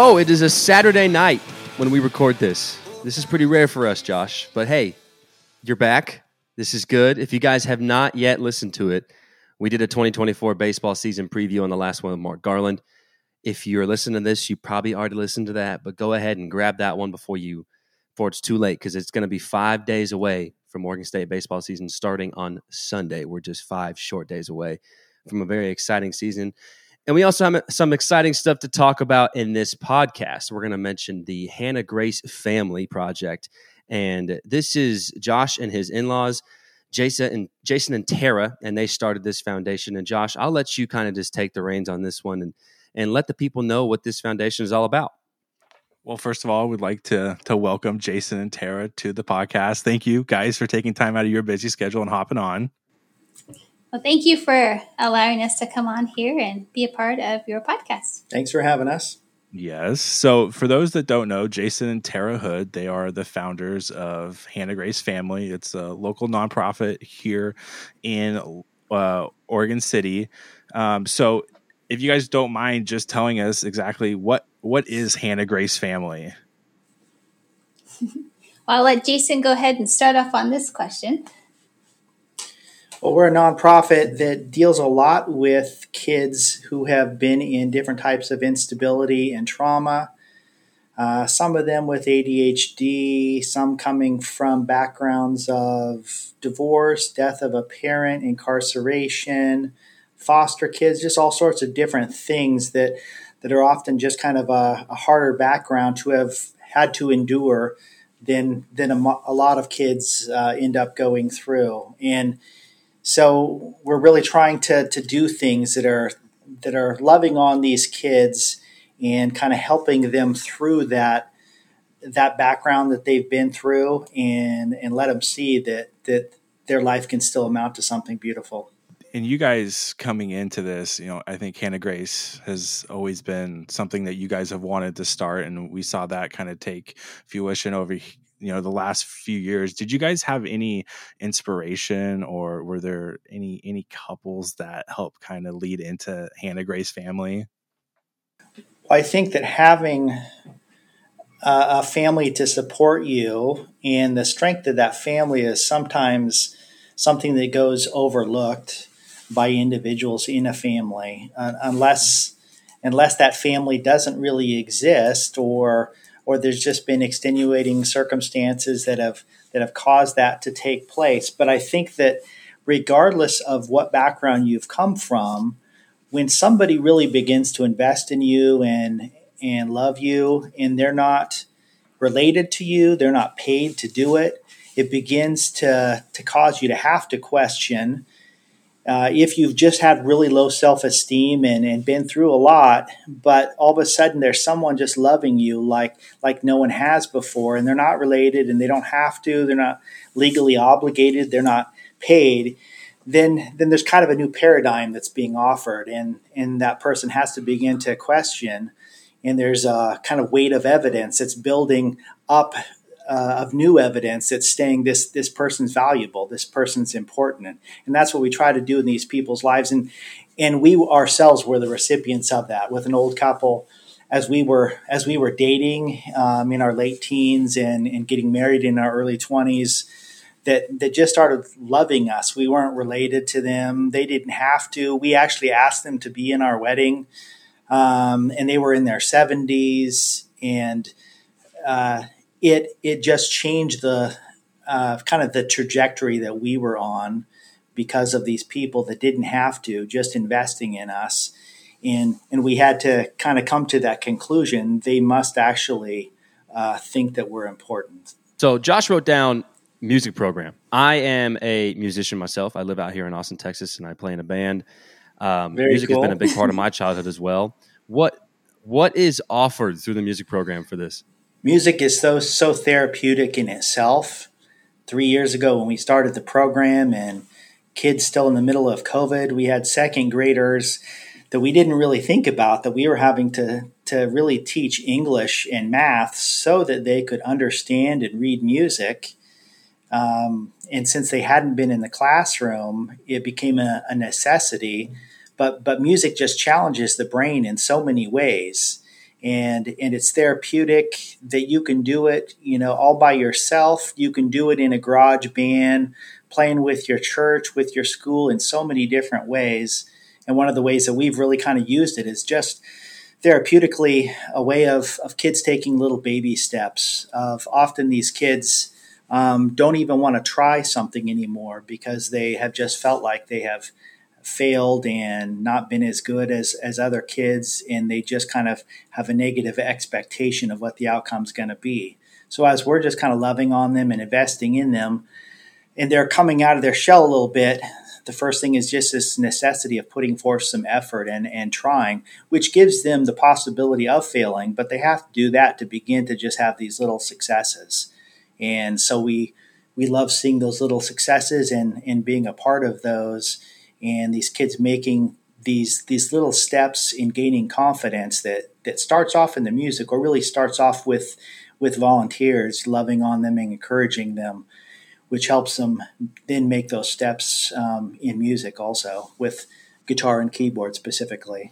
Oh, it is a Saturday night when we record this. This is pretty rare for us, Josh. But hey, you're back. This is good. If you guys have not yet listened to it, we did a 2024 baseball season preview on the last one with Mark Garland. If you're listening to this, you probably already listened to that, but go ahead and grab that one before you before it's too late because it's going to be five days away from Oregon State baseball season starting on Sunday. We're just five short days away from a very exciting season. And we also have some exciting stuff to talk about in this podcast. We're going to mention the Hannah Grace Family Project. And this is Josh and his in laws, Jason and Jason and Tara, and they started this foundation. And Josh, I'll let you kind of just take the reins on this one and, and let the people know what this foundation is all about. Well, first of all, we'd like to to welcome Jason and Tara to the podcast. Thank you guys for taking time out of your busy schedule and hopping on. Well, thank you for allowing us to come on here and be a part of your podcast. Thanks for having us. Yes. So, for those that don't know, Jason and Tara Hood, they are the founders of Hannah Grace Family. It's a local nonprofit here in uh, Oregon City. Um, so, if you guys don't mind just telling us exactly what what is Hannah Grace Family? well, I'll let Jason go ahead and start off on this question. Well, we're a nonprofit that deals a lot with kids who have been in different types of instability and trauma. Uh, some of them with ADHD, some coming from backgrounds of divorce, death of a parent, incarceration, foster kids, just all sorts of different things that, that are often just kind of a, a harder background to have had to endure than, than a, a lot of kids uh, end up going through. And so we're really trying to, to do things that are that are loving on these kids and kind of helping them through that that background that they've been through and and let them see that that their life can still amount to something beautiful. And you guys coming into this, you know, I think Hannah Grace has always been something that you guys have wanted to start, and we saw that kind of take fruition over you know the last few years did you guys have any inspiration or were there any any couples that helped kind of lead into hannah grace family? I think that having a family to support you and the strength of that family is sometimes something that goes overlooked by individuals in a family uh, unless unless that family doesn't really exist or or there's just been extenuating circumstances that have that have caused that to take place. But I think that regardless of what background you've come from, when somebody really begins to invest in you and and love you and they're not related to you, they're not paid to do it, it begins to to cause you to have to question uh, if you've just had really low self esteem and, and been through a lot, but all of a sudden there's someone just loving you like like no one has before, and they're not related and they don't have to, they're not legally obligated, they're not paid, then then there's kind of a new paradigm that's being offered, and and that person has to begin to question, and there's a kind of weight of evidence that's building up uh, of new evidence that's saying this this person's valuable, this person's important, and, that's what we try to do in these people's lives, and and we ourselves were the recipients of that with an old couple as we were as we were dating um, in our late teens and, and getting married in our early twenties. That, that just started loving us. We weren't related to them. They didn't have to. We actually asked them to be in our wedding, um, and they were in their 70s. And uh, it it just changed the uh, kind of the trajectory that we were on because of these people that didn't have to just investing in us. And and we had to kind of come to that conclusion they must actually uh, think that we're important. So josh wrote down music program. I am a musician myself. I live out here in austin texas and i play in a band. Um, music cool. has been a big part of my childhood as well. What what is offered through the music program for this music is so so therapeutic in itself. Three years ago, when we started the program, and kids still in the middle of COVID, we had second graders that we didn't really think about that we were having to to really teach English and math so that they could understand and read music. Um, and since they hadn't been in the classroom, it became a, a necessity. But but music just challenges the brain in so many ways and and it's therapeutic that you can do it you know all by yourself. You can do it in a garage band playing with your church with your school in so many different ways. And one of the ways that we've really kind of used it is just therapeutically a way of, of kids taking little baby steps of often these kids um, don't even want to try something anymore because they have just felt like they have failed and not been as good as, as other kids and they just kind of have a negative expectation of what the outcome is going to be so as we're just kind of loving on them and investing in them and they're coming out of their shell a little bit the first thing is just this necessity of putting forth some effort and, and trying, which gives them the possibility of failing, but they have to do that to begin to just have these little successes. And so we we love seeing those little successes and, and being a part of those and these kids making these these little steps in gaining confidence that that starts off in the music or really starts off with with volunteers loving on them and encouraging them which helps them then make those steps um, in music also with guitar and keyboard specifically.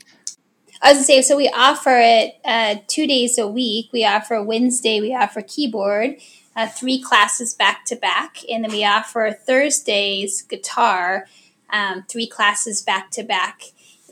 I was gonna say, so we offer it uh, two days a week. We offer Wednesday, we offer keyboard, uh, three classes back to back, and then we offer Thursdays guitar, um, three classes back to back,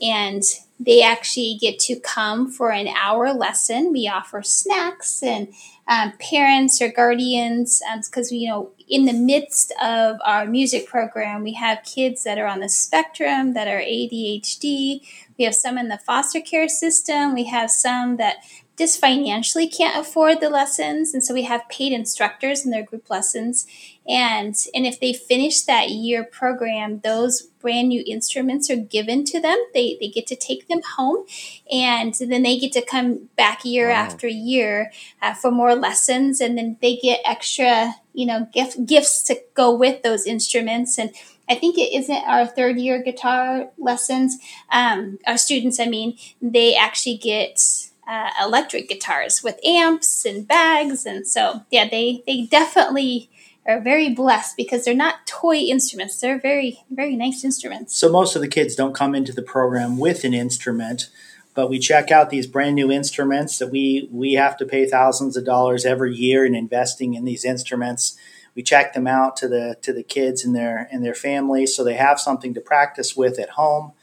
and they actually get to come for an hour lesson. We offer snacks and um, parents or guardians because um, you know in the midst of our music program we have kids that are on the spectrum that are adhd we have some in the foster care system. We have some that just financially can't afford the lessons and so we have paid instructors in their group lessons and and if they finish that year program those brand new instruments are given to them they they get to take them home and then they get to come back year wow. after year uh, for more lessons and then they get extra you know gift, gifts to go with those instruments and I think it isn't our third year guitar lessons. Um, our students, I mean, they actually get uh, electric guitars with amps and bags, and so yeah, they they definitely are very blessed because they're not toy instruments; they're very very nice instruments. So most of the kids don't come into the program with an instrument, but we check out these brand new instruments that we we have to pay thousands of dollars every year in investing in these instruments. We check them out to the to the kids and their and their families so they have something to practice with at home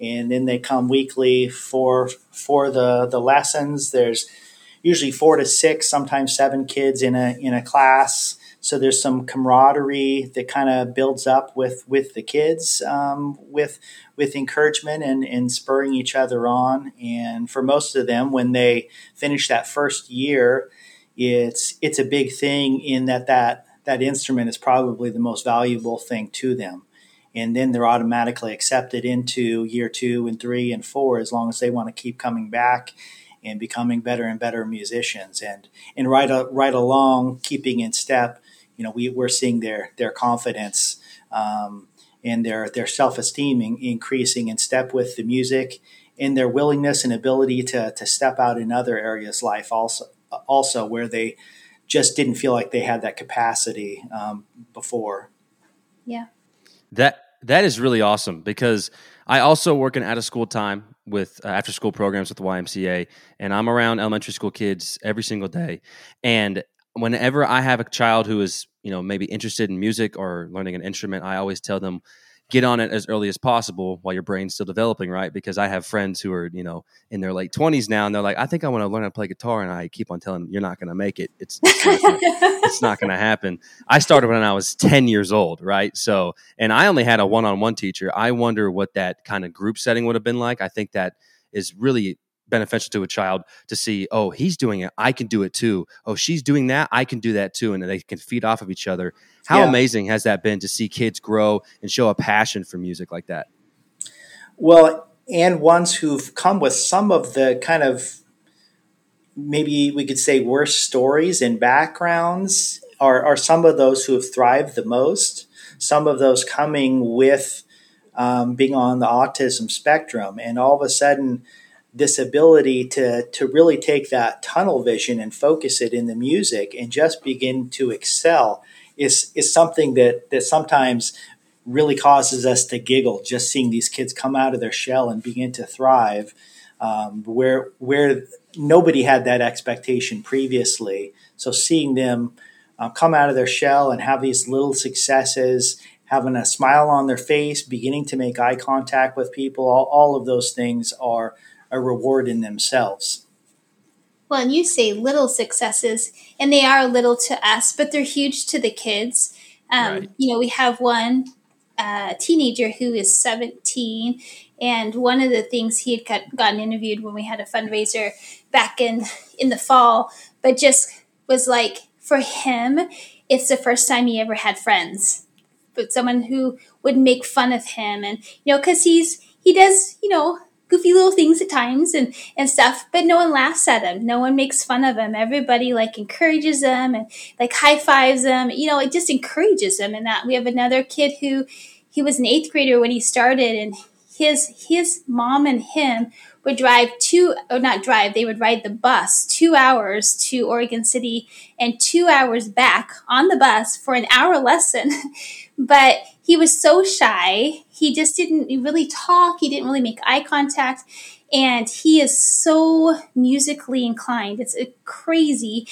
and then they come weekly for for the the lessons. There's usually four to six, sometimes seven kids in a in a class. So there's some camaraderie that kind of builds up with with the kids, um, with with encouragement and, and spurring each other on. And for most of them, when they finish that first year, it's it's a big thing in that that that instrument is probably the most valuable thing to them and then they're automatically accepted into year two and three and four as long as they want to keep coming back and becoming better and better musicians and and right right along keeping in step you know we, we're seeing their their confidence um, and their their self-esteem in, increasing in step with the music and their willingness and ability to to step out in other areas of life also also where they just didn't feel like they had that capacity um, before yeah that that is really awesome because I also work in out of school time with uh, after school programs with the YMCA, and I'm around elementary school kids every single day. And whenever I have a child who is, you know, maybe interested in music or learning an instrument, I always tell them, get on it as early as possible while your brain's still developing, right? Because I have friends who are, you know, in their late 20s now and they're like, I think I want to learn how to play guitar. And I keep on telling them, you're not going to make it. It's, it's not going to happen. I started when I was 10 years old, right? So, and I only had a one on one teacher. I wonder what that kind of group setting would have been like. I think that is really beneficial to a child to see, oh, he's doing it. I can do it too. Oh, she's doing that. I can do that too. And they can feed off of each other. How yeah. amazing has that been to see kids grow and show a passion for music like that? Well, and ones who've come with some of the kind of maybe we could say worst stories and backgrounds are, are some of those who have thrived the most. Some of those coming with um, being on the autism spectrum. And all of a sudden, this ability to to really take that tunnel vision and focus it in the music and just begin to excel is is something that that sometimes really causes us to giggle just seeing these kids come out of their shell and begin to thrive um, where where nobody had that expectation previously. So seeing them uh, come out of their shell and have these little successes, having a smile on their face, beginning to make eye contact with people, all, all of those things are a reward in themselves. Well, and you say little successes, and they are little to us, but they're huge to the kids. Um, right. You know, we have one uh, teenager who is 17, and one of the things he had got, gotten interviewed when we had a fundraiser back in in the fall, but just was like for him, it's the first time he ever had friends, but someone who would make fun of him, and you know, because he's he does you know goofy little things at times and and stuff but no one laughs at him no one makes fun of him everybody like encourages him and like high fives him you know it just encourages him and that we have another kid who he was an eighth grader when he started and his his mom and him would drive two or not drive they would ride the bus two hours to oregon city and two hours back on the bus for an hour lesson. But he was so shy. He just didn't really talk. He didn't really make eye contact. And he is so musically inclined. It's crazy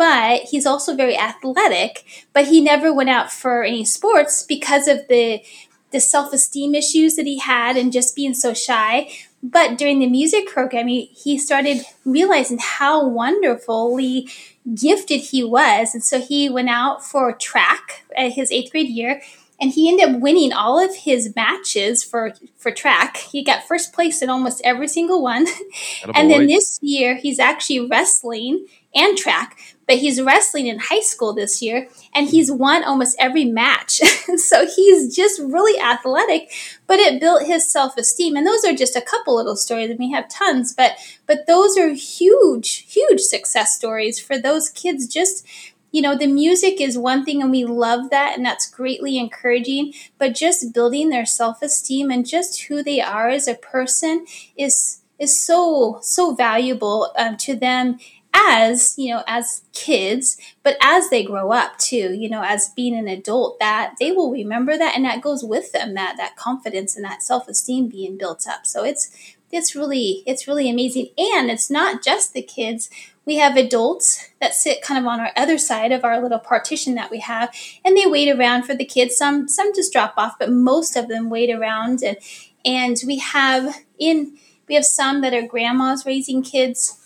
but he's also very athletic. But he never went out for any sports because of the the self esteem issues that he had and just being so shy. But during the music program, he, he started realizing how wonderfully gifted he was. And so he went out for track at his eighth grade year and he ended up winning all of his matches for for track. He got first place in almost every single one. and then this year he's actually wrestling and track, but he's wrestling in high school this year and he's won almost every match. so he's just really athletic, but it built his self-esteem. And those are just a couple little stories and we have tons, but but those are huge, huge success stories for those kids just you know, the music is one thing and we love that and that's greatly encouraging, but just building their self-esteem and just who they are as a person is is so so valuable um, to them as you know as kids but as they grow up too you know as being an adult that they will remember that and that goes with them that that confidence and that self-esteem being built up. So it's it's really it's really amazing. And it's not just the kids we have adults that sit kind of on our other side of our little partition that we have and they wait around for the kids. Some some just drop off but most of them wait around. And and we have in we have some that are grandmas raising kids.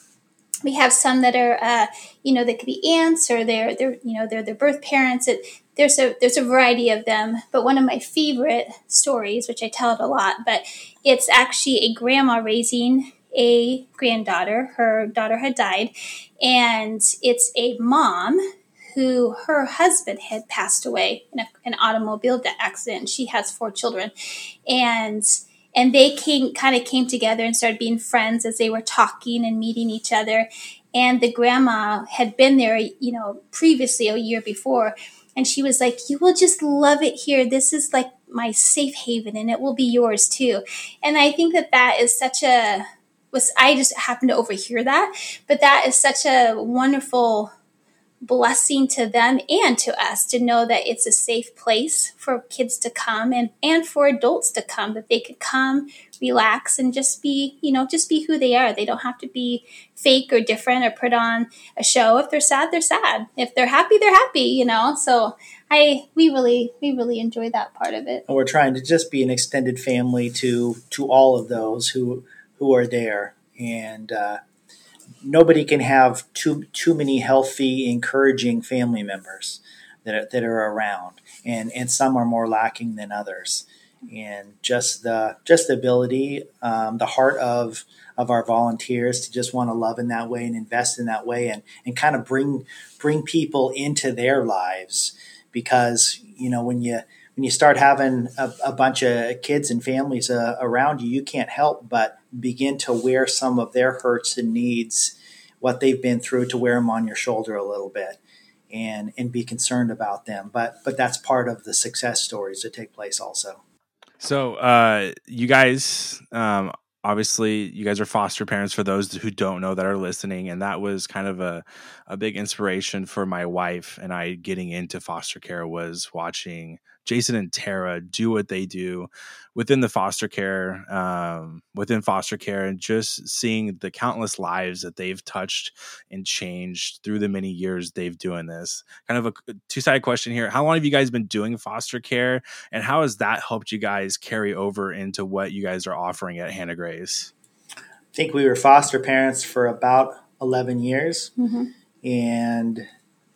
We have some that are uh, you know they could be aunts or they're they're you know they're their birth parents. It, there's a there's a variety of them. But one of my favorite stories which i tell it a lot but it's actually a grandma raising a granddaughter. Her daughter had died and it's a mom who her husband had passed away in a, an automobile accident. She has four children. And and they came kind of came together and started being friends as they were talking and meeting each other. And the grandma had been there you know previously a year before. And she was like you will just love it here. This is like my safe haven and it will be yours too. And i think that that is such a was i just happened to overhear that but that is such a wonderful blessing to them and to us to know that it's a safe place for kids to come and, and for adults to come, that they could come, relax, and just be, you know, just be who they are. They don't have to be fake or different or put on a show. If they're sad, they're sad. If they're happy, they're happy, you know? So I, we really, we really enjoy that part of it. And we're trying to just be an extended family to, to all of those who, who are there. And, uh, nobody can have too too many healthy, encouraging family members that are, that are around, and and some are more lacking than others. And just the just the ability, um, the heart of of our volunteers to just want to love in that way and invest in that way, and and kind of bring bring people into their lives because you know when you when you start having a, a bunch of kids and families uh, around you, you can't help but begin to wear some of their hurts and needs, what they've been through, to wear them on your shoulder a little bit, and and be concerned about them. But but that's part of the success stories that take place also. So uh, you guys. Um, obviously you guys are foster parents for those who don't know that are listening and that was kind of a, a big inspiration for my wife and i getting into foster care was watching Jason and Tara do what they do within the foster care, um, within foster care, and just seeing the countless lives that they've touched and changed through the many years they've doing this. Kind of a two sided question here. How long have you guys been doing foster care, and how has that helped you guys carry over into what you guys are offering at Hannah Grace? I think we were foster parents for about 11 years. Mm-hmm. And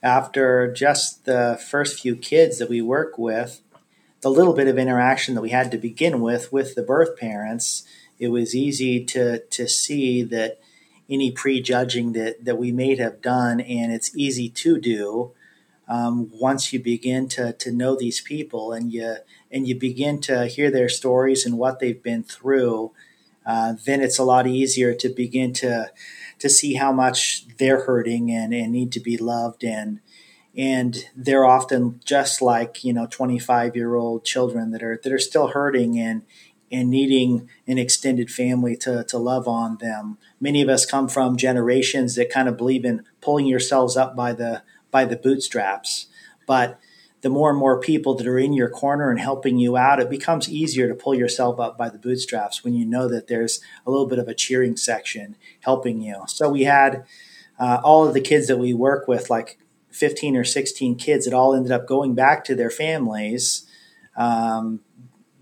after just the first few kids that we work with, the little bit of interaction that we had to begin with with the birth parents, it was easy to to see that any prejudging that that we may have done, and it's easy to do um, once you begin to to know these people and you and you begin to hear their stories and what they've been through. Uh, then it's a lot easier to begin to to see how much they're hurting and, and need to be loved and and they're often just like you know 25 year old children that are that are still hurting and and needing an extended family to, to love on them. Many of us come from generations that kind of believe in pulling yourselves up by the by the bootstraps. But the more and more people that are in your corner and helping you out, it becomes easier to pull yourself up by the bootstraps when you know that there's a little bit of a cheering section helping you. So we had uh, all of the kids that we work with, like 15 or 16 kids that all ended up going back to their families. Um,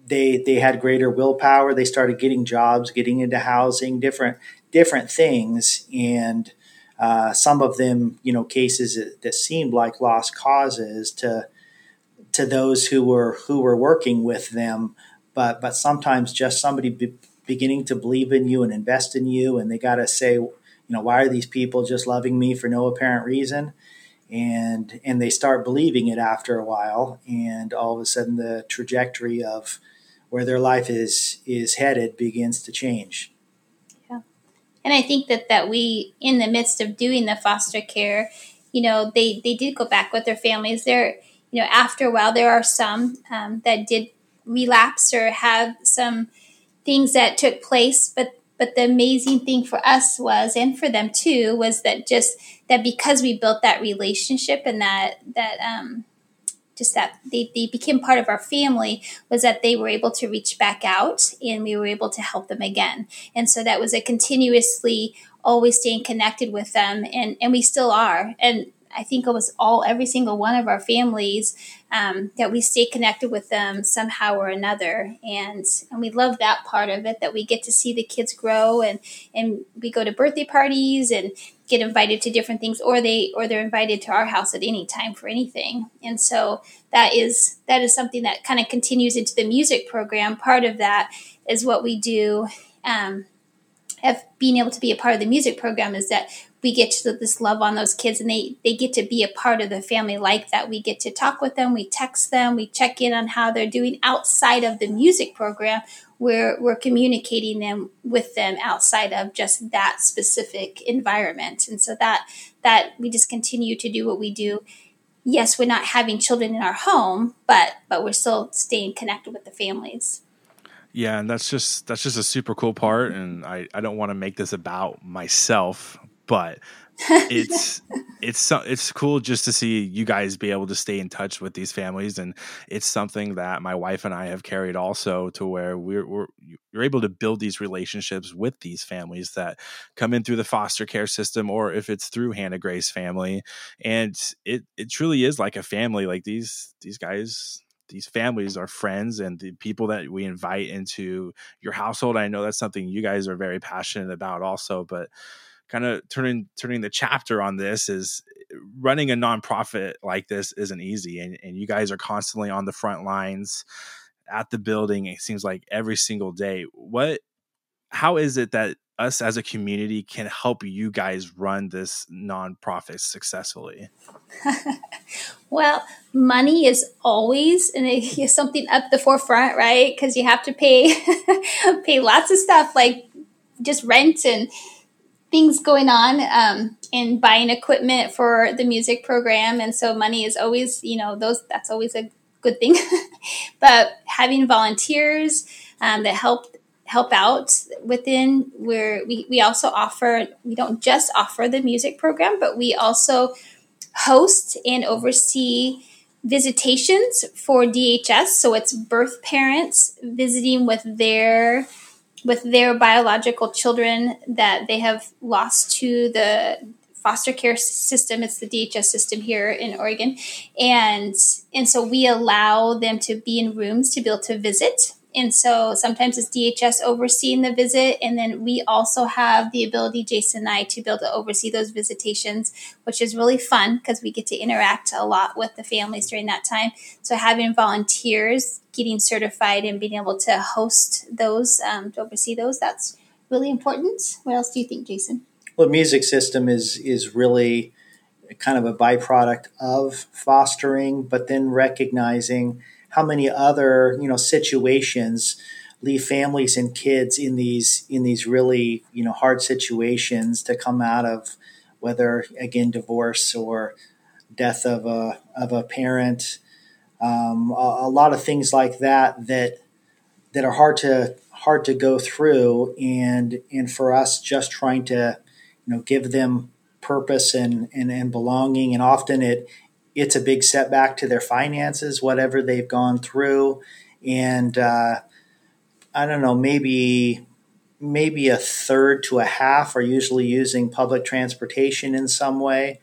they they had greater willpower. They started getting jobs, getting into housing, different different things, and uh, some of them, you know, cases that, that, seemed like lost causes to to those who were who were working with them, but but sometimes just somebody be, beginning to believe in you and invest in you, and they got to say, you know, why are these people just loving me for no apparent reason? and and they start believing it after a while and all of a sudden the trajectory of where their life is is headed begins to change. Yeah. And i think that that we in the midst of doing the foster care you know they they did go back with their families. There you know after a while there are some um, that did relapse or have some things that took place but but the amazing thing for us was, and for them too, was that just that because we built that relationship and that that um, just that they, they became part of our family was that they were able to reach back out and we were able to help them again. And so that was a continuously always staying connected with them and, and we still are. And I think it was all every single one of our families um, that we stay connected with them somehow or another, and and we love that part of it that we get to see the kids grow and and we go to birthday parties and get invited to different things, or they or they're invited to our house at any time for anything, and so that is that is something that kind of continues into the music program. Part of that is what we do. Um, of being able to be a part of the music program is that we get to this love on those kids and they they get to be a part of the family like that we get to talk with them we text them we check in on how they're doing outside of the music program. We're we're communicating them with them outside of just that specific environment. And so that that we just continue to do what we do. Yes we're not having children in our home but but we're still staying connected with the families. Yeah, and that's just that's just a super cool part and I, I don't want to make this about myself, but it's it's it's cool just to see you guys be able to stay in touch with these families. And it's something that my wife and I have carried also to where we're, we're you're able to build these relationships with these families that come in through the foster care system or if it's through Hannah Grace family. And it it truly is like a family. Like these these guys these families are friends and the people that we invite into your household. I know that's something you guys are very passionate about also but kind of turning turning the chapter on this is running a nonprofit like this isn't easy and, and you guys are constantly on the front lines at the building it seems like every single day what how is it that us as a community can help you guys run this nonprofit successfully? well, money is always and something up the forefront, right? Because you have to pay pay lots of stuff like just rent and things going on um, in buying equipment for the music program and so money is always you know those that's always a good thing but having volunteers um, that help help out within where we, we also offer we don't just offer the music program but we also host and oversee visitations for DHS. So it's birth parents visiting with their with their biological children that they have lost to the foster care system. It's the DHS system here in Oregon, and and so we allow them to be in rooms to be able to visit and so sometimes it's DHS overseeing the visit. And then we also have the ability, Jason and I, to be able to oversee those visitations, which is really fun because we get to interact a lot with the families during that time. So having volunteers getting certified and being able to host those, um, to oversee those, that's really important. What else do you think, Jason? Well, music system is is really kind of a byproduct of fostering, but then recognizing – how many other you know situations leave families and kids in these in these really you know hard situations to come out of whether again divorce or death of a of a parent. Um, a, a, lot of things like that that that are hard to hard to go through and and for us just trying to you know give them purpose and and, and belonging. And often it it's a big setback to their finances, whatever they've gone through, and uh, I don't know, maybe maybe a third to a half are usually using public transportation in some way,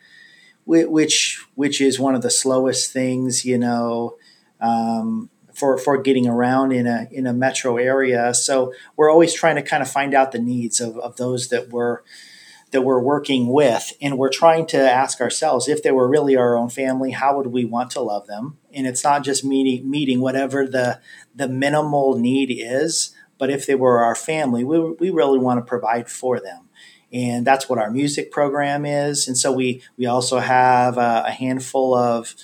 which which is one of the slowest things, you know. Um, for, for getting around in a in a metro area, so we're always trying to kind of find out the needs of, of those that we're that we're working with and we're trying to ask ourselves if they were really our own family how would we want to love them? And it's not just meeting meeting whatever the the minimal need is but if they were our family we, we really want to provide for them. And that's what our music program is. And so we we also have a, a handful of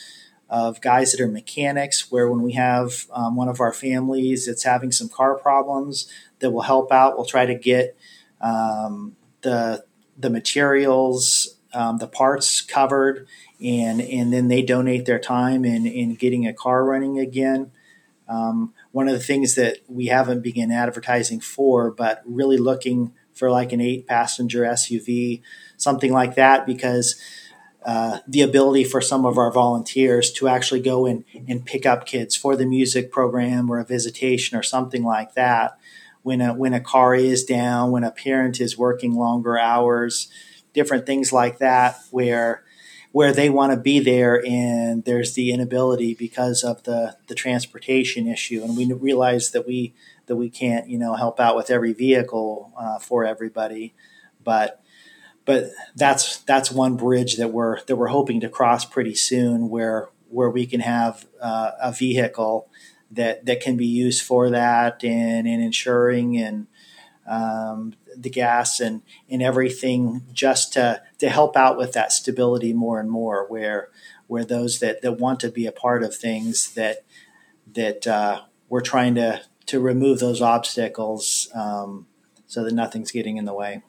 of guys that are mechanics where when we have um, one of our families that's having some car problems that will help out we'll try to get um, the the materials, um, the parts covered, and and then they donate their time in in getting a car running again. Um, one of the things that we haven't begun advertising for, but really looking for like an eight passenger SUV, something like that, because uh, the ability for some of our volunteers to actually go in and pick up kids for the music program or a visitation or something like that when a when a car is down, when a parent is working longer hours, different things like that, where where they want to be there and there's the inability because of the the transportation issue, and we realize that we that we can't you know help out with every vehicle uh, for everybody, but but that's that's one bridge that we're that we're hoping to cross pretty soon, where where we can have uh, a vehicle that that can be used for that and, and insuring and um, the gas and, and everything just to, to help out with that stability more and more where where those that, that want to be a part of things that that uh, we're trying to to remove those obstacles um, so that nothing's getting in the way.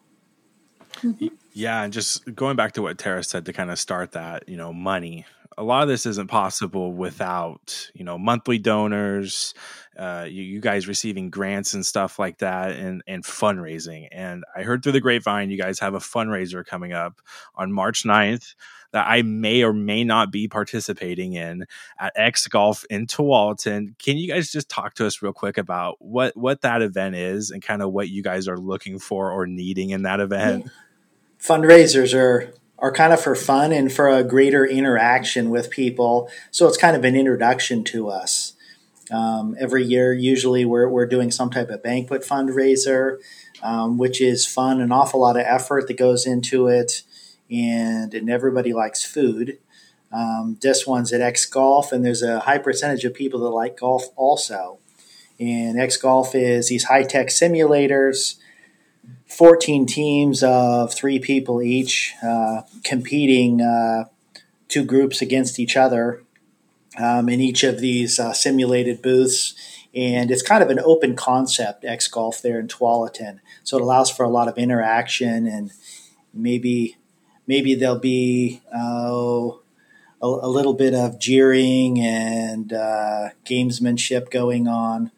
Yeah, and just going back to what Tara said to kind of start that, you know, money a lot of this isn't possible without you know monthly donors uh, you, you, guys receiving grants and stuff like that and and fundraising. And i heard through the grapevine you guys have a fundraiser coming up on march 9th that i may or may not be participating in at x golf in tualatin. Can you guys just talk to us real quick about what what that event is and kind of what you guys are looking for or needing in that event? Fundraisers are are kind of for fun and for a greater interaction with people. So it's kind of an introduction to us. Um, every year, usually, we're, we're doing some type of banquet fundraiser, um, which is fun, an awful lot of effort that goes into it, and, and everybody likes food. Um, this one's at X Golf, and there's a high percentage of people that like golf also. And X Golf is these high tech simulators 14 teams of three people each uh, competing uh, two groups against each other um, in each of these uh, simulated booths. And it's kind of an open concept, X Golf, there in Tualatin. So it allows for a lot of interaction and maybe maybe there'll be oh, a, a, little bit of jeering and uh, gamesmanship going on.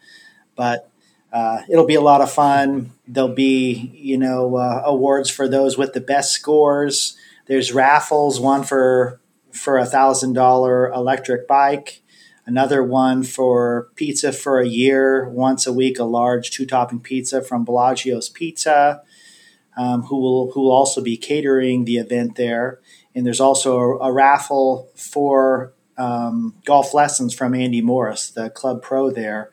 But uh, it'll be a lot of fun. There'll be, you know, uh, awards for those with the best scores. There's raffles, one for for a thousand dollar electric bike. Another one for pizza for a year, once a week, a large two topping pizza from Bellagio's Pizza, um, who will who will also be catering the event there. And there's also a, a raffle for um, golf lessons from Andy Morris, the club pro there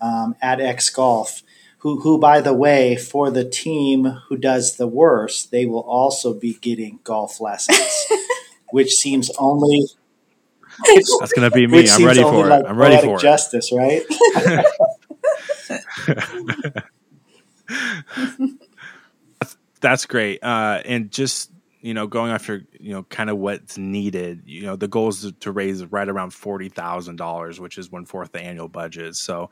um, at X Golf. Who, who, by the way, for the team who does the worst, they will also be getting golf lessons, which seems only that's going to be me. I'm ready for like it. I'm ready for it. justice, right? that's, that's great. Uh, and just you know, going after you know, kind of what's needed. You know, the goal is to raise right around forty thousand dollars, which is one fourth the annual budget. So,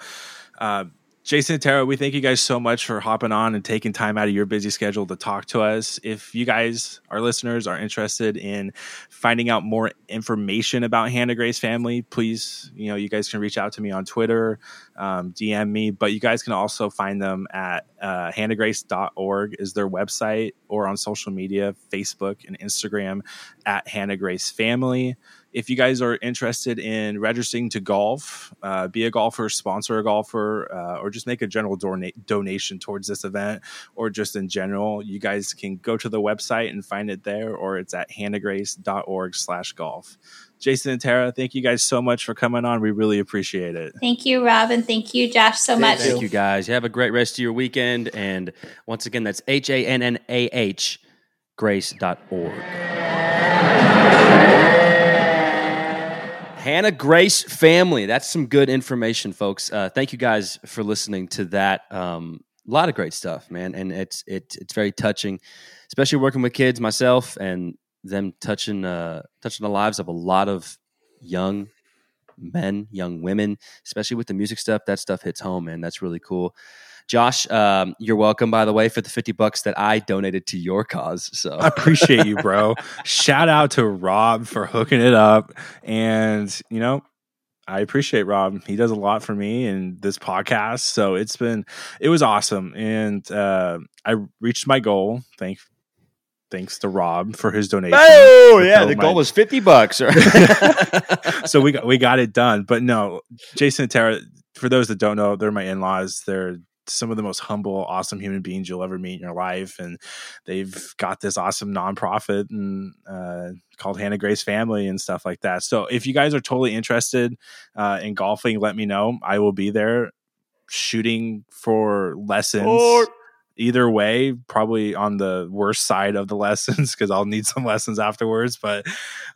uh, Jason and Tara, we thank you guys so much for hopping on and taking time out of your busy schedule to talk to us. If you guys, our listeners, are interested in finding out more information about Hannah Grace family, please, you know, you guys can reach out to me on Twitter, um, DM me, but you guys can also find them at uh, hannahgrace.org is their website or on social media, Facebook and Instagram at Hannah Grace Family if you guys are interested in registering to golf, uh, be a golfer, sponsor a golfer, uh, or just make a general dona- donation towards this event, or just in general, you guys can go to the website and find it there, or it's at hannahgrace.org slash golf. Jason and Tara, thank you guys so much for coming on. We really appreciate it. Thank you, Rob, and thank you, Josh, so much. Thank you, guys. You have a great rest of your weekend. And once again, that's H A N N A H grace.org. Hannah Grace family. That's some good information, folks. Uh, thank you guys for listening to that. Um, a lot of great stuff, man, and it's it, it's very touching, especially working with kids myself and them touching uh, touching the lives of a lot of young men, young women, especially with the music stuff. That stuff hits home, man. That's really cool. Josh, um, you're welcome, by the way, for the 50 bucks that I donated to your cause. So I appreciate you, bro. Shout out to Rob for hooking it up. And, you know, I appreciate Rob. He does a lot for me and this podcast. So it's been, it was awesome. And uh, I reached my goal. Thank, thanks to Rob for his donation. Oh yeah, the my... goal was fifty bucks. so we got we got it done. But no, Jason and Tara. For those that don't know, they're my in laws. They're some of the most humble, awesome human beings you'll ever meet in your life, and they've got this awesome nonprofit and uh, called Hannah Grace Family and stuff like that. So if you guys are totally interested uh, in golfing, let me know. I will be there shooting for lessons. Or- either way, probably on the worst side of the lessons because I'll need some lessons afterwards. But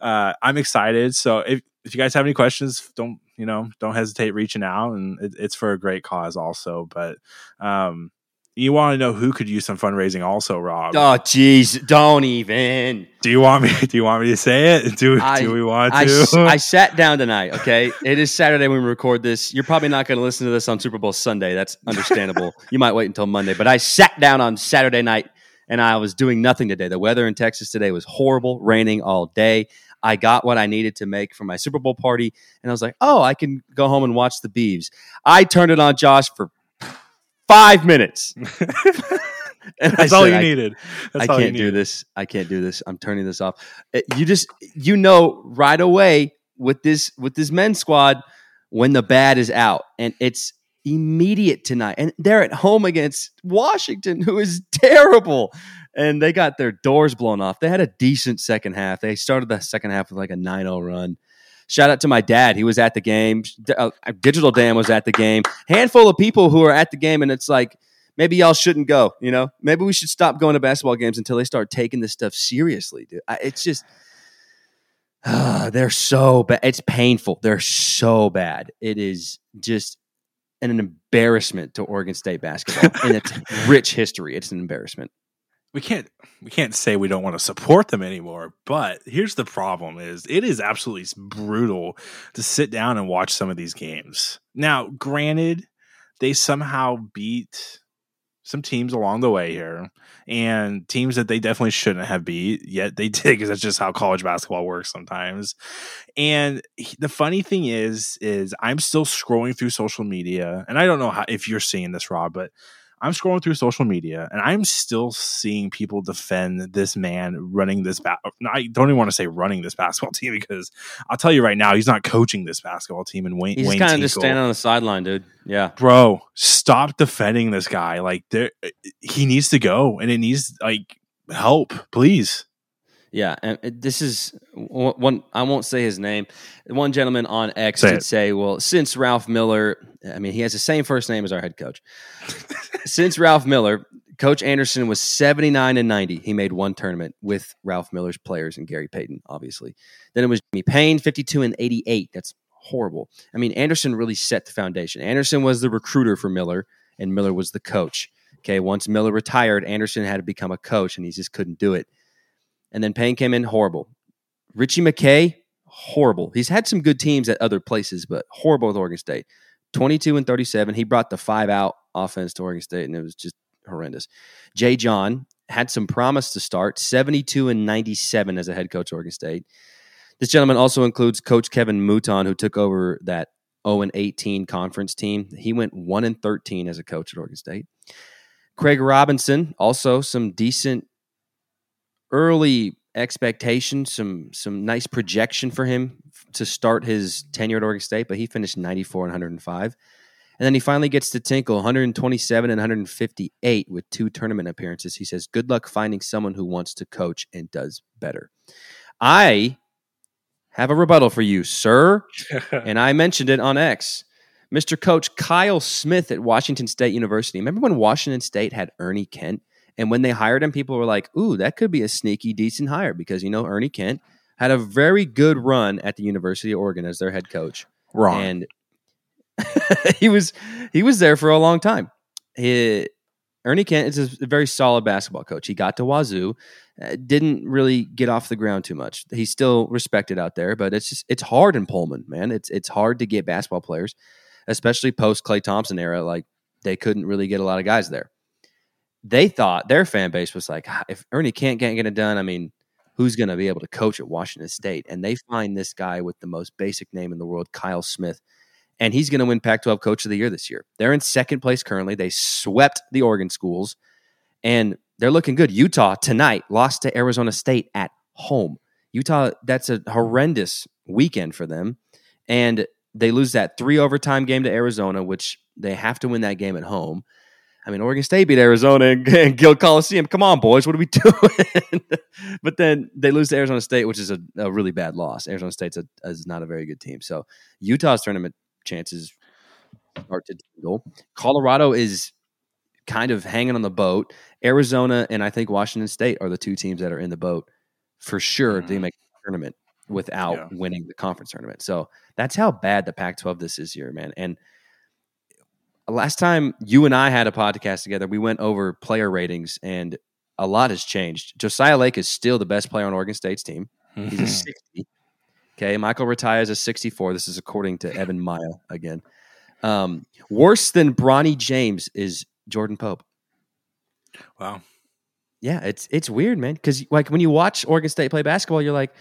uh, I'm excited. So if if you guys have any questions, don't you know, don't hesitate reaching out, and it, it's for a great cause also. But um, you want to know who could use some fundraising also, Rob? Oh, jeez, don't even. Do you want me? Do you want me to say it? Do, I, do we want I, to? I, I sat down tonight. Okay, it is Saturday when we record this. You're probably not going to listen to this on Super Bowl Sunday. That's understandable. you might wait until Monday. But I sat down on Saturday night and I was doing nothing today. The weather in Texas today was horrible, raining all day. I got what I needed to make for my Super Bowl party, and I was like, "Oh, I can go home and watch the Beavs." I turned it on Josh for five minutes. and That's all you needed. That's I can't do this. I can't do this. I'm turning this off. Uh, you just you know right away with this with this men's squad when the bad is out, and it's immediate tonight. And they're at home against Washington, who is terrible and they got their doors blown off. They had a decent second half. They started the second half with like a 9 0 run. Shout out to my dad. He was at the game. Uh, Digital Dan was at the game. Handful of people who are at the game, and it's like, maybe y'all shouldn't go. You know, maybe we should stop going to basketball games until they start taking this stuff seriously, dude. It's just, uh, they're so bad. It's painful. They're so bad. It is just an embarrassment to Oregon State basketball in its rich history. It's an embarrassment we can't we can't say we don't want to support them anymore but here's the problem is it is absolutely brutal to sit down and watch some of these games. Now granted they somehow beat some teams along the way here and teams that they definitely shouldn't have beat yet they did because that's just how college basketball works sometimes. And the funny thing is is i'm still scrolling through social media and i don't know how if you're seeing this rob but I'm scrolling through social media and I'm still seeing people defend this man running this. Ba- I don't even want to say running this basketball team because I'll tell you right now, he's not coaching this basketball team. And Wayne, He's Wayne kind of just standing on the sideline, dude. Yeah. bro, stop defending this guy. Like, there, he needs to go, and it needs like help, please. Yeah, and uh, this is one. one- I won't say his name. One gentleman on X Say did it. say, "Well, since Ralph Miller, I mean, he has the same first name as our head coach. since Ralph Miller, Coach Anderson was seventy nine and ninety. He made one tournament with Ralph Miller's players and Gary Payton, obviously. Then it was Jimmy Payne, fifty two and eighty eight. That's horrible. I mean, Anderson really set the foundation. Anderson was the recruiter for Miller, and Miller was the coach. Okay, once Miller retired, Anderson had to become a coach, and he just couldn't do it. And then Payne came in horrible. Ritchie McKay, horrible. He's had some good teams at other places, but horrible with Oregon State. 22 and 37. He brought the five out offense to Oregon State, and it was just horrendous. Jay John had some promise to start, 72 and 97 as a head coach Oregon State. This gentleman also includes Coach Kevin Mouton, who took over that 0 and 18 conference team. He went 1 and 13 as a coach at Oregon State. Craig Robinson, also some decent early expectation, some some nice projection for him to start his tenure at Oregon State, but he finished 94 and 105. And then he finally gets to Tinkle, 127 and 158 with two tournament appearances. He says, Good luck finding someone who wants to coach and does better. I have a rebuttal for you, sir. and I mentioned it on X. Mr. Coach Kyle Smith at Washington State University. Remember when Washington State had Ernie Kent? And when they hired him, people were like, ooh, that could be a sneaky, decent hire because, you know, Ernie Kent had a very good run at the University of Oregon as their head coach. Wrong. And he was he was there for a long time. He, Ernie Kent is a very solid basketball coach. He got to Wazoo, uh, didn't really get off the ground too much. He's still respected out there, but it's just it's hard in Pullman, man. It's it's hard to get basketball players, especially post Klay Thompson era. Like they couldn't really get a lot of guys there. They thought their fan base was like, "Ah, if Ernie can't get it done, I mean, who's going to be able to coach at Washington State? And they find this guy with the most basic name in the world, Kyle Smith, and he's going to win Pac 12 Coach of the Year this year. They're in second place currently. They swept the Oregon schools, and they're looking good. Utah tonight lost to Arizona State at home. Utah, that's a horrendous weekend for them. And they lose that three overtime game to Arizona, which they have to win that game at home. I mean, Oregon State beat Arizona and, and Gill Coliseum. Come on, boys, what are we doing? but then they lose to Arizona State, which is a, a really bad loss. Arizona State's a, is not a very good team. So Utah's tournament chances are to dwindle. Colorado is kind of hanging on the boat. Arizona and I think Washington State are the two teams that are in the boat for sure to Mhm. make the tournament without Yeah. winning the conference tournament. So that's how bad the Pac-12 this is year, man. And last time you and I had a podcast together, we went over player ratings, and a lot has changed. Josiah Lake is still the best player on Oregon State's team. He's a 60. Okay, Michael Rataj is a 64. This is according to EvanMiya again. Um, worse than Bronny James is Jordan Pope. wow. Yeah, it's it's weird, man. Because like when you watch Oregon State play basketball, you're like,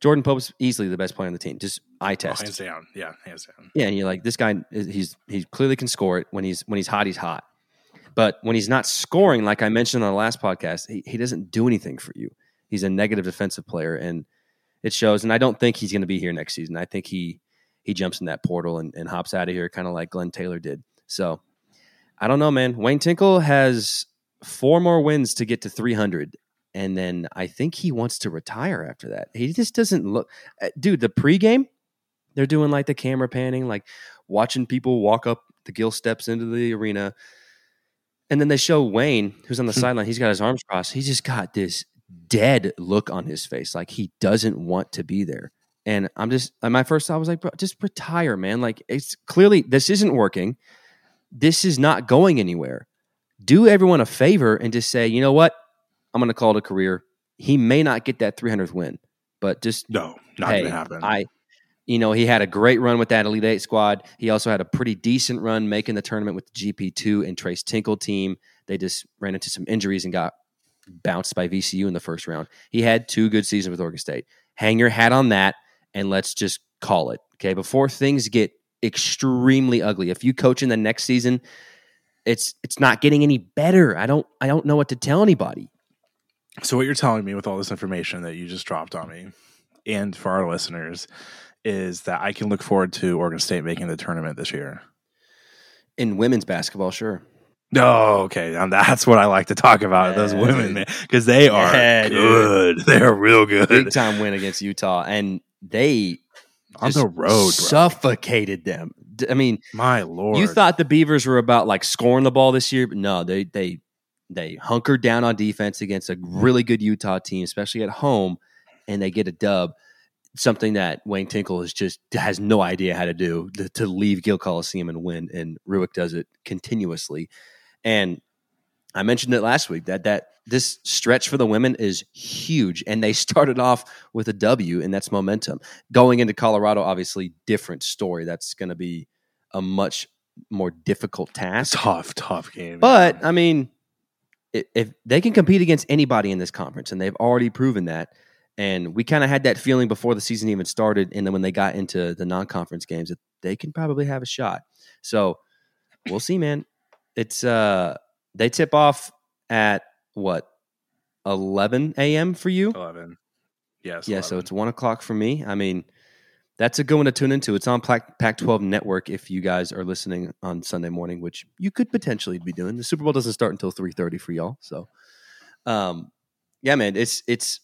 Jordan Pope's easily the best player on the team. Just eye Oh, test. hands down. Yeah, hands down. Yeah, and you're like, this guy, he's he clearly can score it when he's when he's hot, he's hot. But when he's not scoring, like I mentioned on the last podcast, he, he doesn't do anything for you. He's a negative defensive player, and it shows. And I don't think he's going to be here next season. I think he he jumps in that portal and, and hops out of here, kind of like Glenn Taylor did. So I don't know, man. Wayne Tinkle has four more wins to get to 300. And then I think he wants to retire after that. He just doesn't look, uh, dude. The pregame, they're doing like the camera panning, like watching people walk up the gill steps into the arena. And then they show Wayne, who's on the sideline. He's got his arms crossed. He's just got this dead look on his face, like he doesn't want to be there. And I'm just, my first thought was like, bro, just retire, man. Like it's clearly this isn't working. This is not going anywhere. Do everyone a favor and just say, you know what? I'm going to call it a career. He may not get that 300th win, but just No, not hey, gonna happen. I, you know, he had a great run with that Elite Eight squad. He also had a pretty decent run making the tournament with the GP2 and Tres Tinkle team. They just ran into some injuries and got bounced by VCU in the first round. He had two good seasons with Oregon State. Hang your hat on that and let's just call it. Okay. Before things get extremely ugly. If you coach in the next season it's it's not getting any better. I don't I don't know what to tell anybody. So what you're telling me with all this information that you just dropped on me, and for our listeners, is that I can look forward to Oregon State making the tournament this year. In women's basketball, sure. Oh, okay. And that's what I like to talk about. Yeah, those women, because they are Yeah, good. They are real good. Big time win against Utah, and they on the road. Bro. suffocated them. I mean, My lord, you thought the Beavers were about like scoring the ball this year, but no, they they they hunkered down on defense against a really good Utah team, especially at home, and they get a dub. Something that Wayne Tinkle is just has no idea how to do to, to leave Gill Coliseum and win, and Rueck does it continuously. And I mentioned it last week that that this stretch for the women is huge, and they started off with a W, and that's momentum. Going into Colorado, obviously, different story. That's going to be a much more difficult task. tough, tough game. But I mean, if they can compete against anybody in this conference, and they've already proven that, and we kind of had that feeling before the season even started, and then when they got into the non-conference games, that they can probably have a shot. So we'll see, man. It's uh, they tip off at what 11 a.m. for you. eleven. Yes. Yeah, so it's one o'clock for me. I mean, that's a good one to tune into. It's on Pac 12 Network if you guys are listening on Sunday morning, which you could potentially be doing. The Super Bowl doesn't start until 3.30 for y'all. So, um, yeah, man, it's it's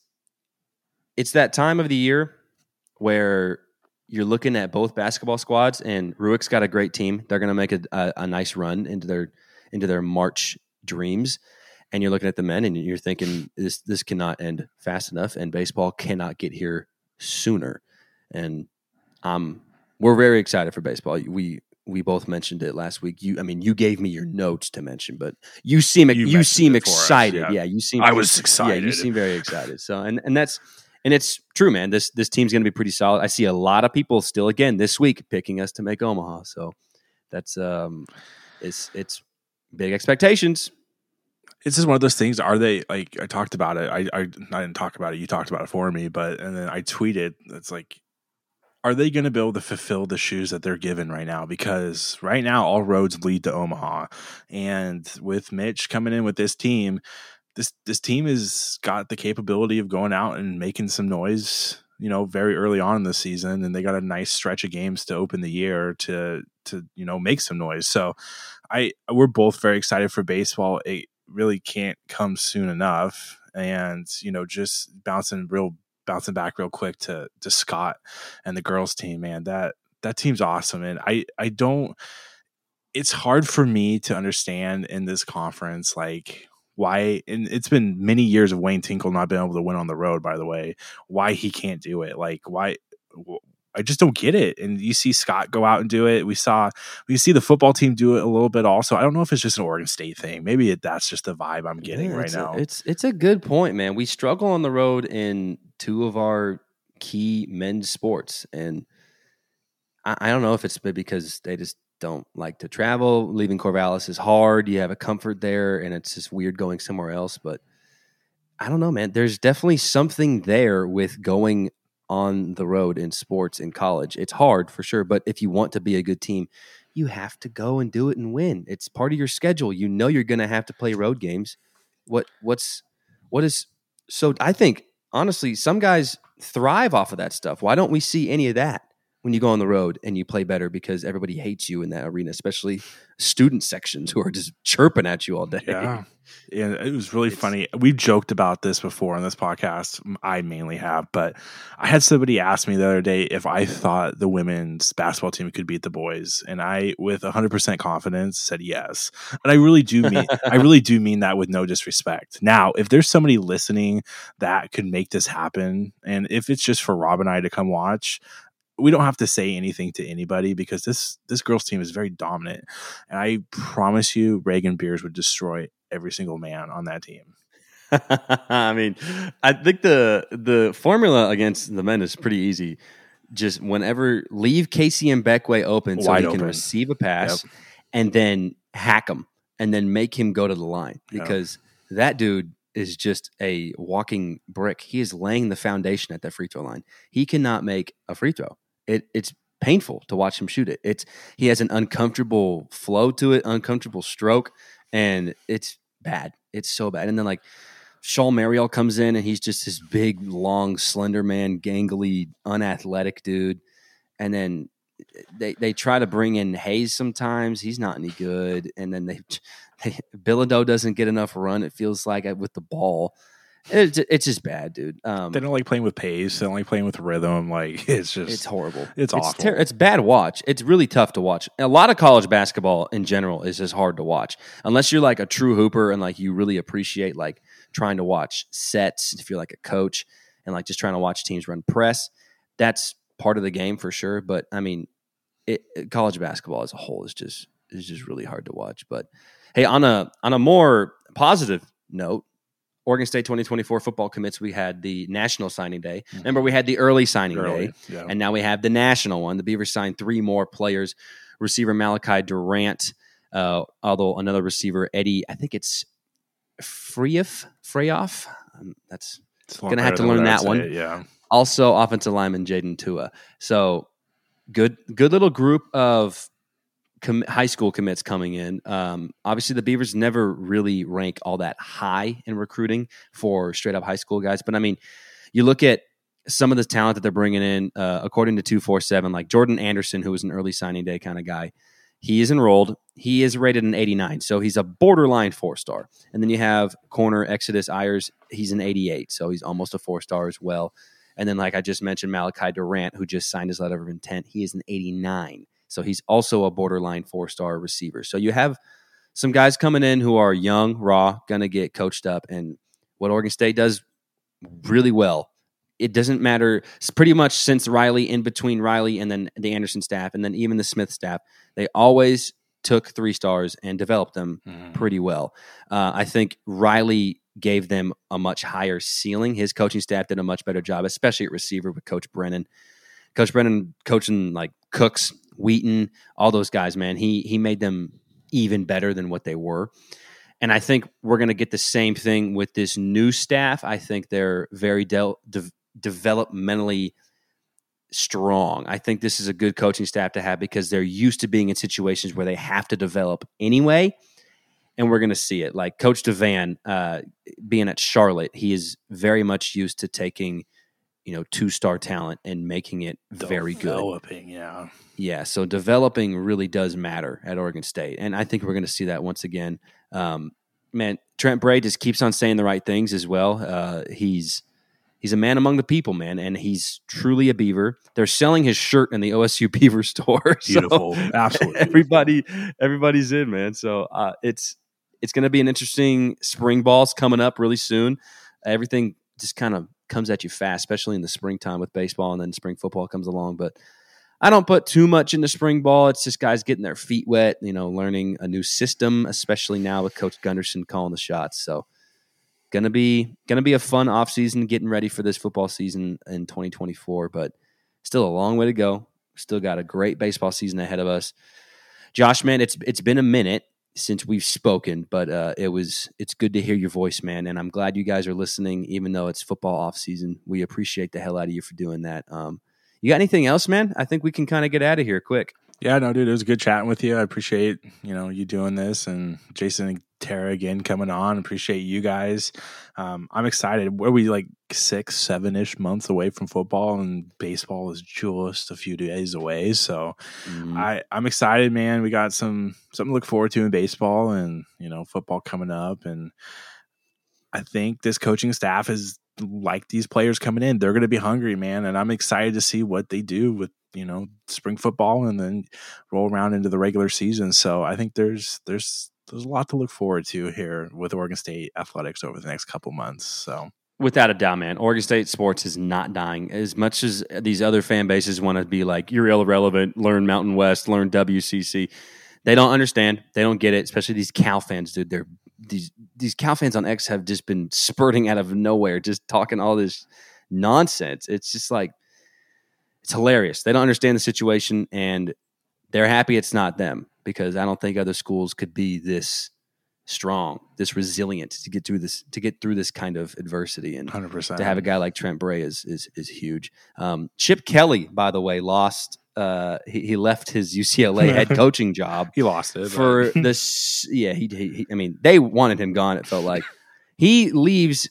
it's that time of the year where you're looking at both basketball squads, and Rueck's got a great team. They're going to make a, a, a nice run into their into their March dreams. And you're looking at the men, and you're thinking this this cannot end fast enough, and baseball cannot get here sooner. And um, we're very excited for baseball. We we both mentioned it last week. You, I mean, you gave me your notes to mention, but you seem You you, seem it for us, excited. yeah. yeah. you seem. I was excited. Yeah, you seem very excited. So, and and that's and it's true, man. This this team's going to be pretty solid. I see a lot of people still again this week picking us to make Omaha. So that's um, it's it's big expectations. it's just one of those things. Are they like I talked about it? I, I I didn't talk about it. You talked about it for me, but and then I tweeted. It's like, are they going to be able to fulfill the shoes that they're given right now? Because right now all roads lead to Omaha, and with Mitch coming in with this team, this this team has got the capability of going out and making some noise. You know, very early on in the season, and they got a nice stretch of games to open the year to to you know make some noise. So, I we're both very excited for baseball. It really can't come soon enough. And you know, just bouncing real bouncing back real quick to to Scott and the girls team, man, that that team's awesome. And I I don't. It's hard for me to understand in this conference, like why. And it's been many years of Wayne Tinkle not being able to win on the road. By the way, why he can't do it? Like why? I just don't get it. And you see Scott go out and do it. We saw we see the football team do it a little bit also. I don't know if it's just an Oregon State thing. Maybe it, that's just the vibe I'm getting Yeah, right now. A, it's it's a good point, man. We struggle on the road in two of our key men's sports, and I, I don't know if it's because they just don't like to travel. Leaving Corvallis is hard. You have a comfort there, and it's just weird going somewhere else. But I don't know, man. There's definitely something there with going on the road in sports in college. It's hard for sure, but if you want to be a good team, you have to go and do it and win. It's part of your schedule. You know you're going to have to play road games. What what's what is so I think honestly some guys thrive off of that stuff. Why don't we see any of that when you go on the road and you play better because everybody hates you in that arena, especially student sections who are just chirping at you all day. yeah. And it was really It's- funny. We've joked about this before on this podcast. I mainly have, but I had somebody ask me the other day if I thought the women's basketball team could beat the boys, and I, with 100% confidence, said yes. And I really do mean, I really do mean that with no disrespect. Now, if there's somebody listening that could make this happen, and if it's just for Rob and I to come watch, we don't have to say anything to anybody because this this girls team is very dominant, and I promise you, Raegan Beers would destroy every single man on that team. I mean, I think the the formula against the men is pretty easy. Just whenever leave KC Ibekwe open so Wide he can receive a pass, and then hack him, and then make him go to the line because that dude is just a walking brick. He is laying the foundation at that free throw line. He cannot make a free throw. It, it's painful to watch him shoot it. It's he has an uncomfortable flow to it, uncomfortable stroke, and it's bad. It's so bad. And then like Chol Marial comes in and he's just this big, long, slender man, gangly, unathletic dude. And then they they try to bring in Hayes sometimes. He's not any good. And then they, they Bilodeau doesn't get enough run. It feels like with the ball. It's, it's just bad, dude. Um, they don't like playing with pace. They don't like playing with rhythm. Like it's just it's horrible. It's, awful. Ter- it's bad watch. It's really tough to watch. A lot of college basketball in general is just hard to watch unless you're like a true hooper and like you really appreciate like trying to watch sets. If you're like a coach and like just trying to watch teams run press, that's part of the game for sure. But I mean, it, college basketball as a whole is just is just really hard to watch. But hey, on a on a more positive note, Oregon State 2024 football commits, we had the national signing day. Mm-hmm. Remember, we had the early signing early, day, yeah. and now we have the national one. The Beavers signed three more players receiver Malachi Durant, uh, although another receiver, Eddie, I think it's Freyoff. Freyoff. Um, that's going to have to learn that one. It, yeah. Also, offensive lineman Jaden Tua. So good, good little group of com- high school commits coming in. Um, obviously, the Beavers never really rank all that high in recruiting for straight up high school guys. But I mean, you look at some of the talent that they're bringing in, uh, according to 247, like Jordan Anderson, who was an early signing day kind of guy. He is enrolled. He is rated an 89, so he's a borderline four star. And then you have corner Exodus Ayers. He's an 88, so he's almost a four star as well. And then, like I just mentioned, Malachi Durant, who just signed his letter of intent, he is an 89. So he's also a borderline four star receiver. So you have some guys coming in who are young, raw, going to get coached up. And what Oregon State does really well, it doesn't matter. It's pretty much since Riley, in between Riley and then the Anderson staff, and then even the Smith staff, they always took three stars and developed them mm. pretty well. Uh, I think Riley gave them a much higher ceiling. His coaching staff did a much better job, especially at receiver with Coach Brennan. Coach Brennan coaching like Cooks, Wheaton, all those guys, man. He he made them even better than what they were. And I think we're going to get the same thing with this new staff. I think they're very de- de- developmentally strong. I think this is a good coaching staff to have because they're used to being in situations where they have to develop anyway. And we're going to see it. Like Coach Devan, uh, being at Charlotte, he is very much used to taking you know two star talent and making it very good. Developing, yeah, yeah. So developing really does matter at Oregon State, and I think we're going to see that once again. Um, man, Trent Bray just keeps on saying the right things as well. Uh, he's he's a man among the people, man, and he's truly a Beaver. They're selling his shirt in the OSU Beaver store. Beautiful, so absolutely. Everybody, everybody's in, man. So uh, it's it's going to be an interesting spring balls coming up really soon. Everything just kind of comes at you fast, especially in the springtime with baseball, and then spring football comes along. But I don't put too much into spring ball. It's just guys getting their feet wet, you know, learning a new system, especially now with Coach Gunderson calling the shots. So gonna be gonna be a fun off season, getting ready for this football season in 2024. But still a long way to go. Still got a great baseball season ahead of us. Josh, man, it's it's been a minute since we've spoken, but uh, it was it's good to hear your voice, man, and I'm glad you guys are listening, even though it's football off season. We appreciate the hell out of you for doing that. Um, you got anything else, man? I think we can kind of get out of here quick. Yeah, no, dude, it was good chatting with you. I appreciate you know you doing this, and Jason and Tara again coming on. Appreciate you guys. Um, I'm excited. Are we like six, seven ish months away from football, and baseball is just a few days away. So mm-hmm. I I'm excited, man. We got some something to look forward to in baseball, and you know football coming up, and I think this coaching staff is like these players coming in. They're going to be hungry, man, and I'm excited to see what they do with you know spring football and then roll around into the regular season. So I think there's there's there's a lot to look forward to here with Oregon State athletics over the next couple months. So Without a doubt, man. Oregon State sports is not dying. As much as these other fan bases want to be like, you're irrelevant, learn Mountain West, learn WCC. They don't understand. They don't get it, especially these Cal fans, dude. They're these these Cal fans on X have just been spurting out of nowhere, just talking all this nonsense. It's just like it's hilarious. They don't understand the situation and they're happy it's not them because I don't think other schools could be this strong, this resilient to get through this to get through this kind of adversity. And 100%. to have a guy like Trent Bray is is is huge. Um, Chip Kelly, by the way, lost uh, he, he left his UCLA head coaching job He lost it for but- this. Yeah, he, he. I mean, they wanted him gone. It felt like he leaves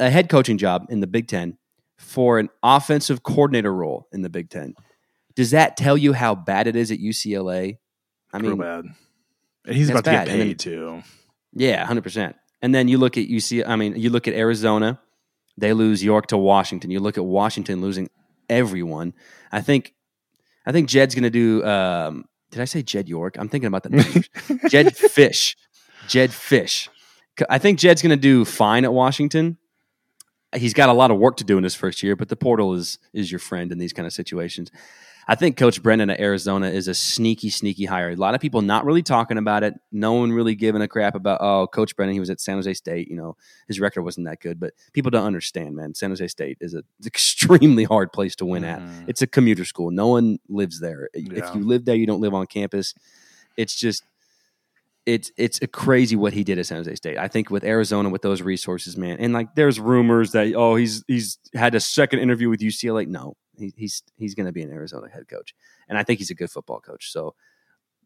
a head coaching job in the Big Ten for an offensive coordinator role in the Big Ten. Does that tell you how bad it is at UCLA? I real mean, bad. And he's about to get bad. Then- paid too. yeah, hundred percent. And then you look at UC. I mean, you look at Arizona. They lose York to Washington. You look at Washington losing everyone. I think. I think Jed's going to do. Um, did I say Jed York? I'm thinking about the names. Jedd Fisch. Jedd Fisch. I think Jed's going to do fine at Washington. He's got a lot of work to do in his first year, but the portal is is your friend in these kind of situations. I think Coach Brennan at Arizona is a sneaky, sneaky hire. A lot of people not really talking about it. No one really giving a crap about, oh, Coach Brennan, he was at San Jose State. You know, his record wasn't that good, but people don't understand, man. San Jose State is an extremely hard place to win at. Mhm. It's a commuter school. No one lives there. Yeah. If you live there, you don't live on campus. It's just, it's it's a crazy what he did at San Jose State. I think with Arizona with those resources, man, and like there's rumors that oh he's he's had a second interview with UCLA. No, he, he's he's going to be an Arizona head coach, and I think he's a good football coach. So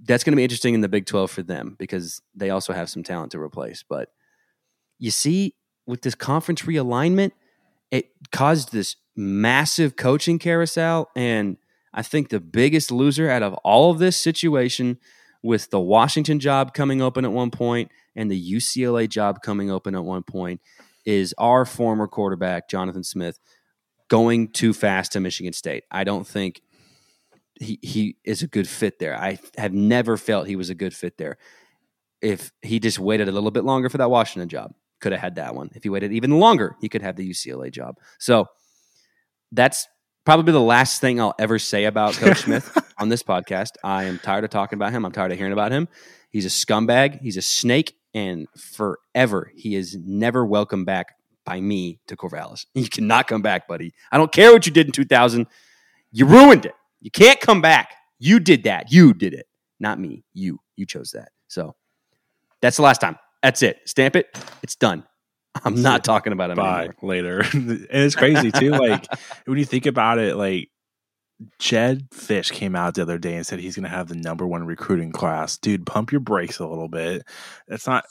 that's going to be interesting in the Big Twelve for them because they also have some talent to replace. But you see, with this conference realignment, it caused this massive coaching carousel, and I think the biggest loser out of all of this situation with the Washington job coming open at one point and the UCLA job coming open at one point is our former quarterback, Jonathan Smith, going too fast to Michigan State. I don't think he, he is a good fit there. I have never felt he was a good fit there. If he just waited a little bit longer for that Washington job, could have had that one. If he waited even longer, he could have the UCLA job. So that's probably the last thing I'll ever say about Coach Smith on this podcast. I am tired of talking about him. I'm tired of hearing about him. He's a scumbag. He's a snake, and forever he is never welcome back by me to Corvallis. You cannot come back, buddy. I don't care what you did in 2000. You ruined it. You can't come back. You did that. You did it, not me. You. You chose that. So that's the last time. That's it. Stamp it. It's done. I'm not talking about it Bye anymore. later. and it's crazy too. Like when you think about it, like Jedd Fisch came out the other day and said he's going to have the number one recruiting class. Dude, pump your brakes a little bit. That's not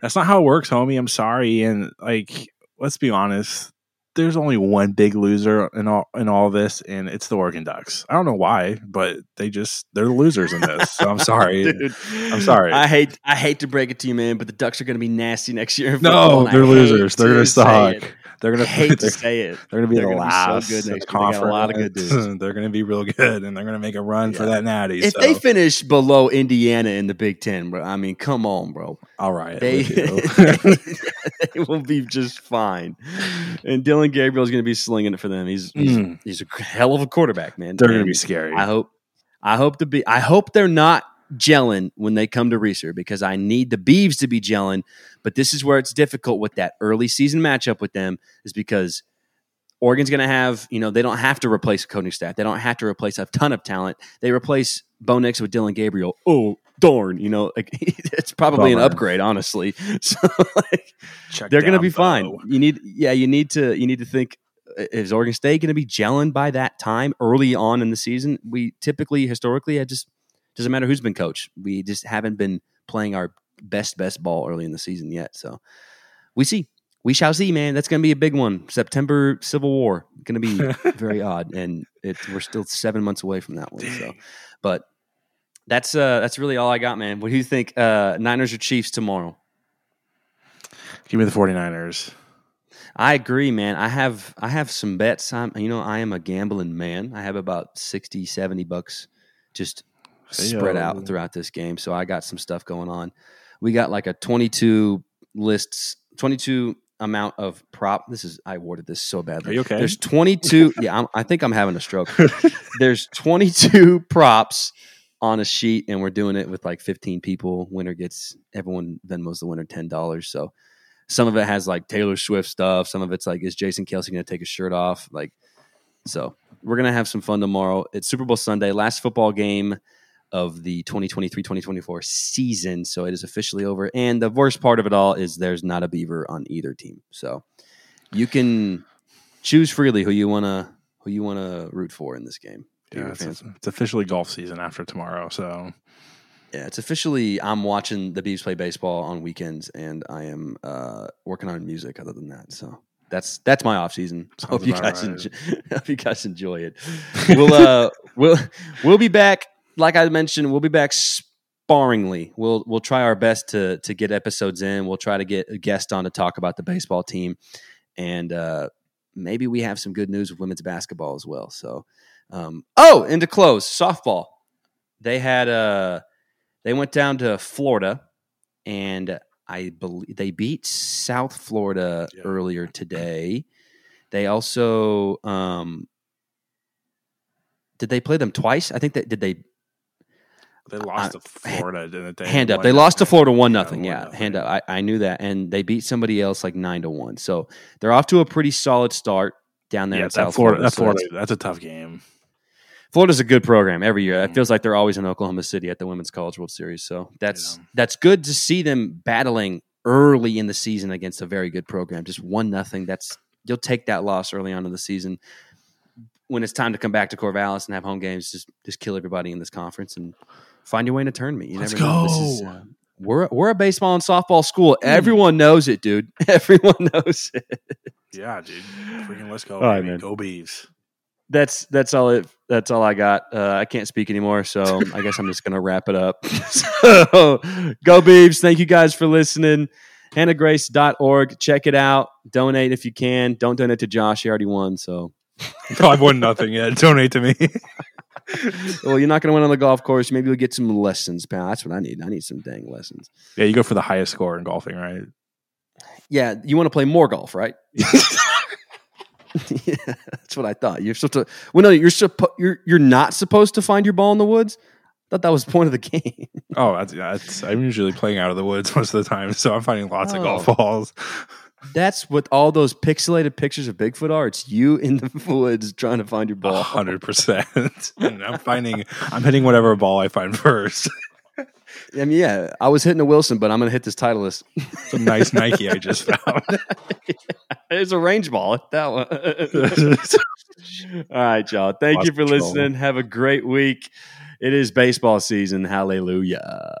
that's not how it works, homie. I'm sorry. And like, let's be honest. There's only one big loser in all in all this, and it's the Oregon Ducks. I don't know why, but they just they're the losers in this. So I'm sorry. Dude, I'm sorry. I hate I hate to break it to you, man, but the Ducks are going to be nasty next year. no, football, and I they're hate losers. They're to going to suck. it. They're going to hate to say it. They're going to be They're the gonna be so last good. They conference. got a lot of good dudes. They're going to be real good, and they're going to make a run for that natty. If so, they finish below Indiana in the Big Ten, bro, I mean, come on, bro. all right, They, they will be just fine. And Dillon Gabriel is going to be slinging it for them. He's he's, Mm. he's a hell of a quarterback, man. they're going to be scary. I hope I hope to be I hope they're not gelling when they come to Reser because I need the Beavs to be gelling. But this is where it's difficult with that early season matchup with them, is because Oregon's going to have, you know, they don't have to replace a coaching staff. They don't have to replace a ton of talent. They replace Bo Nix with Dillon Gabriel. Oh, darn. You know, like it's probably an upgrade, honestly. So, like, they're going to be Bo. fine. You need, yeah, you need to, you need to think. uh, Is Oregon State going to be gelling by that time early on in the season? We typically, historically, it just doesn't matter who's been coach. We just haven't been playing our best best ball early in the season yet. So we see, we shall see, man. That's going to be a big one. September Civil War going to be very odd, and it, we're still seven months away from that one. So, but that's uh that's really all I got, man. What do you think? Uh, Niners or Chiefs tomorrow? Give me the 49ers. I agree, man. I have I have some bets. I'm you know, I am a gambling man. I have about 60, 70 bucks just spread out throughout this game. So I got some stuff going on. We got like a 22 lists, 22 amount of prop. This is I worded this so badly. Are you okay? There's 22. yeah, I'm, I think I'm having a stroke. There's 22 props on a sheet, and we're doing it with like 15 people. Winner gets everyone Venmo's the winner ten dollars. So some of it has like Taylor Swift stuff. Some of it's like is Jason Kelce going to take his shirt off? Like so, we're gonna have some fun tomorrow. It's Super Bowl Sunday, last football game of the 2023-2024 season. So it is officially over. And the worst part of it all is there's not a beaver on either team. So you can choose freely who you wanna who you wanna root for in this game. Yeah, it's, it's officially golf season after tomorrow. So Yeah, it's officially. I'm watching the Beavs play baseball on weekends, and I am uh, working on music. Other than that, so that's that's my off season. Sounds Hope you guys right. enjoy, hope you guys enjoy it. We'll uh we'll we'll be back. Like I mentioned, we'll be back sparingly. We'll we'll try our best to to get episodes in. We'll try to get a guest on to talk about the baseball team, and uh, maybe we have some good news with women's basketball as well. So, um, oh, and to close, softball. They had uh they went down to Florida, and I believe they beat South Florida Yeah. earlier today. They also um, did they play them twice? I think that did they they lost Uh, to Florida, didn't they? hand up. They lost to. Florida one nothing. Yeah, nothing. hand up. I, I knew that, and they beat somebody else like nine to one. So they're off to a pretty solid start down there Yeah, in South Florida. Florida. That So that's- Florida. That's a tough game. Florida's a good program every year. It Mhm. feels like they're always in Oklahoma City at the Women's College World Series. So that's that's good to see them battling early in the season against a very good program. Just one nothing. That's you'll take that loss early on in the season. When it's time to come back to Corvallis and have home games, just just kill everybody in this conference and find your way a tournament. You Let's never know. This is, go. uh, we're we're a baseball and softball school. Everyone knows it, dude. Everyone knows it. Yeah, dude. Freaking let's go. All right, man. Go bees. that's that's all it that's all I got. Uh, I can't speak anymore, so I guess I'm just gonna wrap it up. so go Beavs. Thank you guys for listening. HannahGrace.org. Check it out. Donate if you can. Don't donate to Josh. He already won. So No, I've won nothing yet. Donate to me. well, you're not gonna win on the golf course. Maybe you'll get some lessons, pal. That's what I need. I need some dang lessons. yeah, you go for the highest score in golfing, right? Yeah, you want to play more golf, right? yeah, that's what I thought. You're supposed to. Well, no, you're supposed. You're you're not supposed to find your ball in the woods. I thought that was the point of the game. Oh, that's, yeah, that's, I'm usually playing out of the woods most of the time, so I'm finding lots of golf Oh. balls. That's what all those pixelated pictures of Bigfoot are. It's you in the woods trying to find your ball. hundred percent. And I'm finding, I'm hitting whatever ball I find first. I mean, yeah, I was hitting a Wilson, but I'm going to hit this Titleist. Some nice Nike I just found. it's a range ball. That one. all right, y'all. Thank Lost you for control. listening. Have a great week. It is baseball season. Hallelujah.